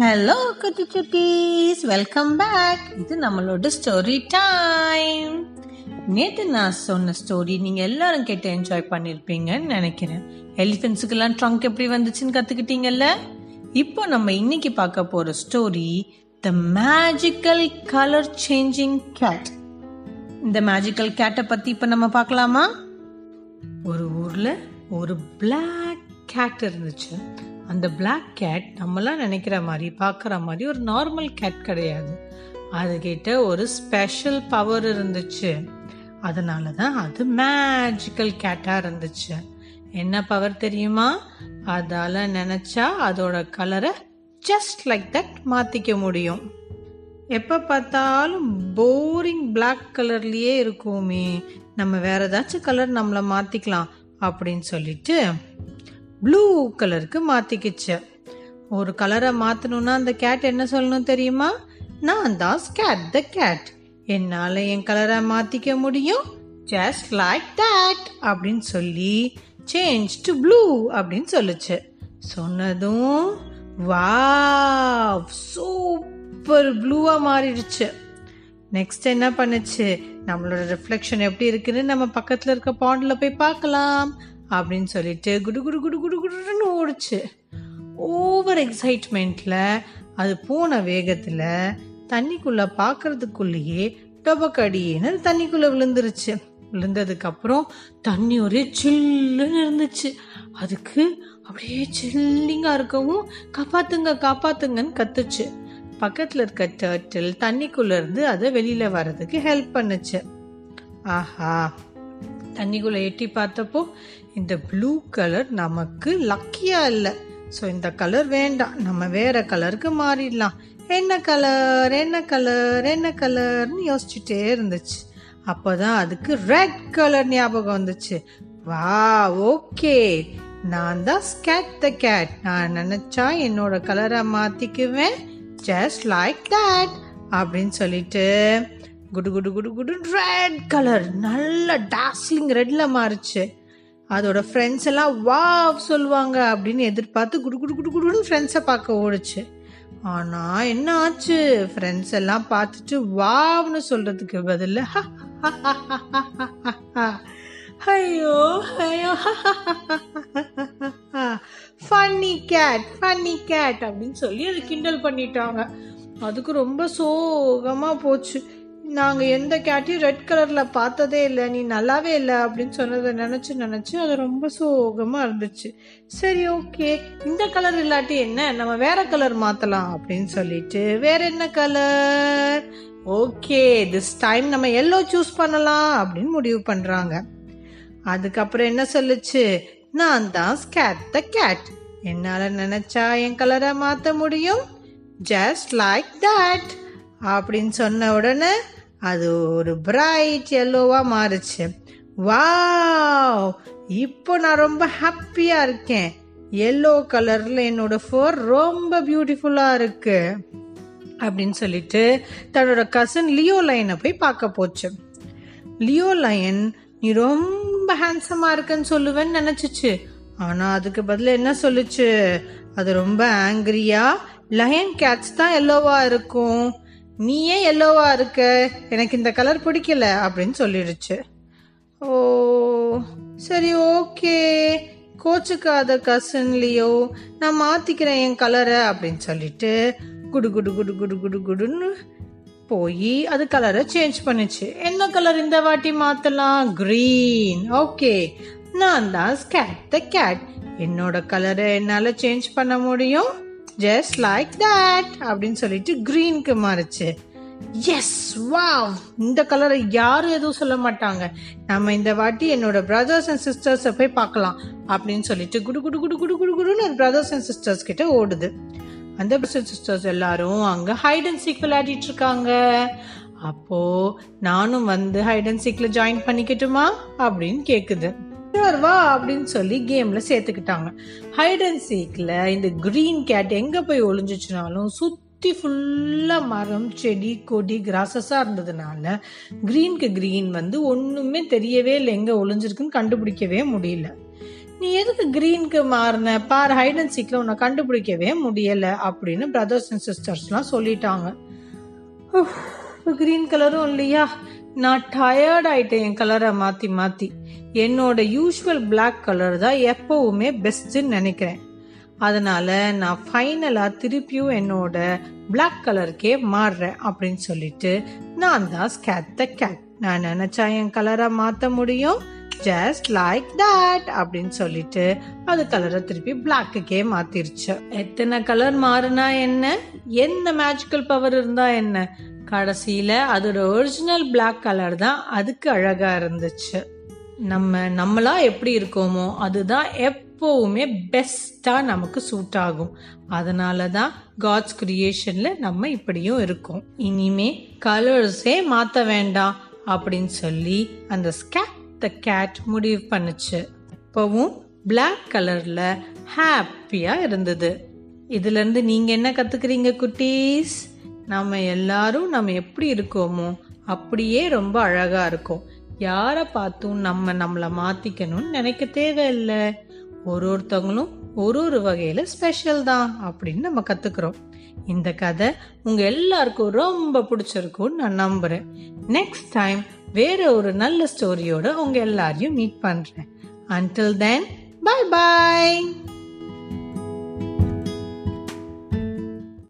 Hello குட்டி குட்டீஸ் welcome back இது நம்மளோட ஸ்டோரி டைம் நேற்று நான் சொன்ன ஸ்டோரி நீங்கள் எல்லாரும் கேட்டு என்ஜாய் பண்ணியிருப்பீங்கன்னு நினைக்கிறேன். எலிஃபென்ட்ஸுக்கெல்லாம் ட்ரங்க் எப்படி வந்துச்சுன்னு கற்றுக்கிட்டீங்கல்ல இப்போ நம்ம இன்னைக்கு பார்க்க போகிற story the magical colour changing cat இந்த மேஜிக்கல் கேட்டை பற்றி இப்போ நம்ம பார்க்கலாமா? ஒரு ஊரில் ஒரு பிளாக் கேட் இருந்துச்சு. அந்த பிளாக் கேட் நம்மளாம் நினைக்கிற மாதிரி பார்க்குற மாதிரி ஒரு நார்மல் கேட் கிடையாது. அதுகிட்ட ஒரு ஸ்பெஷல் பவர் இருந்துச்சு. அதனால தான் அது மேஜிக்கல் கேட்டாக இருந்துச்சு. என்ன பவர் தெரியுமா? அதால் நினச்சா அதோட கலரை ஜஸ்ட் லைக் தட் மாற்றிக்க முடியும். எப்போ பார்த்தாலும் போரிங் பிளாக் கலர்லேயே இருக்குமே. நம்ம வேற ஏதாச்சும் கலர் நம்மளை மாற்றிக்கலாம் அப்படின்னு சொல்லிட்டு ப்ளூ கலருக்கு மாற்றிக்கிச்சு ஒரு கலரை மாற்றணும்னா அந்த கேட் என்ன சொல்லணும் தெரியுமா? நான் தான் ஸ்கேட் த கேட் என்னால் என் கலரை மாற்றிக்க முடியும்? ஜஸ்ட் லைக் தட் அப்படின்னு சொல்லி சேஞ்ச் டு ப்ளூ அப்படின்னு சொல்லுச்சு. சொன்னதும் வாவ் சூப்பர் ப்ளூவாக மாறிடுச்சு. நெக்ஸ்ட் என்ன பண்ணுச்சு? நம்மளோட ரிஃப்ளெக்ஷன் எப்படி இருக்குன்னு நம்ம பக்கத்தில் இருக்க பாண்டில் போய் பார்க்கலாம். அப்படின்னு சொல்லிட்டு குடு குடு குடு குடு குடுன்னு ஓடுச்சு. ஓவர் எக்ஸைட்மெண்ட்டில் அது போன வேகத்தில் தண்ணிக்குள்ளே பார்க்கறதுக்குள்ளேயே டொபக்கடின்னு தண்ணிக்குள்ளே விழுந்துருச்சு. விழுந்ததுக்கப்புறம் தண்ணி ஒரே சில்லுன்னு இருந்துச்சு. அதுக்கு அப்படியே சில்லிங்காக இருக்கவும் காப்பாத்துங்க காப்பாத்துங்கன்னு கத்துச்சு. பக்கத்தில் இருக்க டர்ட்டில் தண்ணிக்குள்ளேருந்து அதை வெளியில் வர்றதுக்கு ஹெல்ப் பண்ணுச்சு. ஆஹா. தண்ணிக்குள்ளே எட்டி பார்த்தப்போ இந்த ப்ளூ கலர் நமக்கு லக்கியாக இல்லை. ஸோ இந்த கலர் வேண்டாம். நம்ம வேற கலருக்கு மாறிடலாம். என்ன கலர் என்ன கலர் என்ன கலர்னு யோசிச்சுட்டே இருந்துச்சு. அப்போ தான் அதுக்கு ரெட் கலர் ஞாபகம் வந்துச்சு. வா ஓகே நான் தான் ஸ்கேட் த கேட் நான் நினச்சா என்னோட கலரை மாற்றிக்குவேன் ஜஸ்ட் லைக் தட் அப்படின்னு சொல்லிட்டு குடு குடு குடு குடு ரெட் கலர் நல்ல டாஸ்லிங் ரெட்டில் மாறுச்சு. அதோட ஃப்ரெண்ட்ஸ் எல்லாம் வாவ் சொல்லுவாங்க அப்படின்னு எதிர்பார்த்து குடு குடு குடு குடுன்னு ஃப்ரெண்ட்ஸை பார்க்க ஓடுச்சு ஆனால் என்ன ஆச்சு ஃப்ரெண்ட்ஸ் எல்லாம் பார்த்துட்டு வாவ்னு சொல்றதுக்கு பதில் ஐயோ ஐயோ ஃபன்னி கேட் ஃபன்னி கேட் அப்படின்னு சொல்லி அது கிண்டல் பண்ணிட்டாங்க அதுக்கு ரொம்ப சோகமாக போச்சு நாங்கள் எந்த கேட்டையும் ரெட் கலரில் பார்த்ததே இல்லை. நீ நல்லாவே இல்லை அப்படின்னு சொன்னதை நினச்சி நினச்சி அது ரொம்ப சோகமாக இருந்துச்சு. சரி ஓகே இந்த கலர் இல்லாட்டி என்ன? நம்ம வேற கலர் மாற்றலாம் அப்படின்னு சொல்லிட்டு வேற என்ன கலர் ஓகே திஸ் டைம் நம்ம எல்லோ சூஸ் பண்ணலாம் அப்படின்னு முடிவு பண்ணுறாங்க அதுக்கப்புறம் என்ன சொல்லுச்சு? நான் தான் ஸ்கேட் த கேட் என்னால் நினச்சா என் கலரை மாற்ற முடியும்? ஜஸ்ட் லைக் தட் அப்படின்னு சொன்ன உடனே அது ஒரு பிரைட் எல்லோவா மாறுச்சு. வாவ் இப்போ நான் ரொம்ப ஹாப்பியா இருக்கேன். எல்லோ கலர்ல என்னோட ஃபோர் ரொம்ப பியூட்டிஃபுல்லா இருக்கு. அப்படின்னு சொல்லிட்டு தன்னோட கசன் லியோ லைனை போய் பார்க்க போச்சு. லியோ லயன் நீ ரொம்ப ஹேண்ட்ஸமா இருக்குன்னு சொல்லுவேன்னு நினைச்சிச்சு. ஆனா அதுக்கு பதிலா என்ன சொல்லுச்சு? அது ரொம்ப ஆங்கிரியா லயன் கேட்ச் தான் எல்லோவா இருக்கும். நீ ஏன் எல்லோவா இருக்க. எனக்கு இந்த கலர் பிடிக்கல அப்படின்னு சொல்லிடுச்சு. ஓ சரி ஓகே கோச்சுக்காத கசன்லியோ நான் மாத்திக்கிறேன் என் கலரை அப்படின்னு சொல்லிட்டு குடு குடு குடு குடு குடு குடுன்னு போய் அது கலரை சேஞ்ச் பண்ணுச்சு. என்ன கலர் இந்த வாட்டி மாத்தலாம்? கிரீன் ஓகே நான் தான் ஸ்கேட் த கேட் என்னோட கலரை என்னால சேஞ்ச் பண்ண முடியும்? ஜஸ்ட் லைக் தட் அப்படின்னு சொல்லிட்டு கிரீனுக்கு மாறுச்சு. எஸ் வா இந்த கலரை யாரும் எதுவும் சொல்ல மாட்டாங்க. நம்ம இந்த வாட்டி என்னோட பிரதர்ஸ் அண்ட் சிஸ்டர்ஸை போய் பார்க்கலாம் அப்படின்னு சொல்லிட்டு குடு குடு குடு குடு குடு குடுன்னு பிரதர்ஸ் அண்ட் சிஸ்டர்ஸ் கிட்ட ஓடுது. அந்த பிரதர்ஸ் சிஸ்டர்ஸ் எல்லாரும் அங்கே ஹைட் அண்ட் சீக் விளையாடிட்டு இருக்காங்க. அப்போ நானும் வந்து ஹைட் அண்ட் சீக்ல ஜாயின் பண்ணிக்கட்டுமா? அப்படின்னு கேக்குது. "Sure, வா அப்படின்னு சொல்லி கேம்ல சேர்த்துக்கிட்டாங்க. ஹைட் அண்ட் சீக்ல இந்த கிரீன் கேட் எங்க போய் ஒளிஞ்சிச்சுனாலும் சுத்தி ஃபுல்லா மரம் செடி கொடி கிராசஸா இருந்ததுனால கிரீனுக்கு கிரீன் வந்து ஒண்ணுமே தெரியவே இல்லை எங்க ஒளிஞ்சிருக்குன்னு கண்டுபிடிக்கவே முடியல. நீ எதுக்கு கிரீனுக்கு மாறின? பார் ஹைட் அண்ட் சீக்ல உன்னை கண்டுபிடிக்கவே முடியல அப்படின்னு பிரதர்ஸ் அண்ட் சிஸ்டர்ஸ்லாம் சொல்லிட்டாங்க. கிரீன் கலரும் இல்லையா? நான் டயர்ட் ஆயிட்டேன் என் கலரை மாத்தி மாத்தி. என்னோட யூஷுவல் பிளாக் கலர் தான் எப்பவுமே பெஸ்ட்னு நினைக்கிறேன். அதனால நான் ஃபைனலா திருப்பியும் என்னோட பிளாக் கலருக்கே மாறுறேன் அப்படின்னு சொல்லிட்டு நான் தான் ஸ்கேட் த கேட் நான் நினைச்சா என் கலரை மாற்ற முடியும். ஜஸ்ட் லைக் தட் அப்படின்னு சொல்லிட்டு அது கலரை திருப்பி பிளாக்குக்கே மாத்திருச்சு. எத்தனை கலர் மாறினா என்ன? என்ன மேஜிக்கல் பவர் இருந்தா என்ன? கடைசியில் அதோட ஒரிஜினல் பிளாக் கலர் தான் அதுக்கு அழகாக இருந்துச்சு. நம்ம நம்மளா எப்படி இருக்கோமோ அதுதான் எப்போவுமே பெஸ்ட்டாக நமக்கு சூட் ஆகும். அதனால தான் காட்ஸ் கிரியேஷனில் நம்ம இப்படியும் இருக்கோம். இனிமே கலர்ஸே மாற்ற வேண்டாம் அப்படின்னு சொல்லி அந்த ஸ்கேட் த கேட் முடிவு பண்ணுச்சு. இப்போவும் பிளாக் கலரில் ஹாப்பியாக இருந்தது. இதுலேருந்து நீங்கள் என்ன கற்றுக்குறீங்க குட்டீஸ்? நம்ம எல்லாரும் நம்ம எப்படி இருக்கோமோ அப்படியே ரொம்ப அழகா இருக்கும். யாரை பார்த்தும் நம்ம நம்மளை மாத்திக்கணும்னு நினைக்க தேவையில்லை. ஒரு ஒருத்தவங்களும் ஒரு ஒரு வகையில ஸ்பெஷல் தான் அப்படின்னு நம்ம கத்துக்கிறோம். இந்த கதை உங்க எல்லாருக்கும் ரொம்ப பிடிச்சிருக்கும்னு நான் நம்புறேன். நெக்ஸ்ட் டைம் வேற ஒரு நல்ல ஸ்டோரியோட உங்க எல்லாரையும் மீட் பண்றேன். Until then bye bye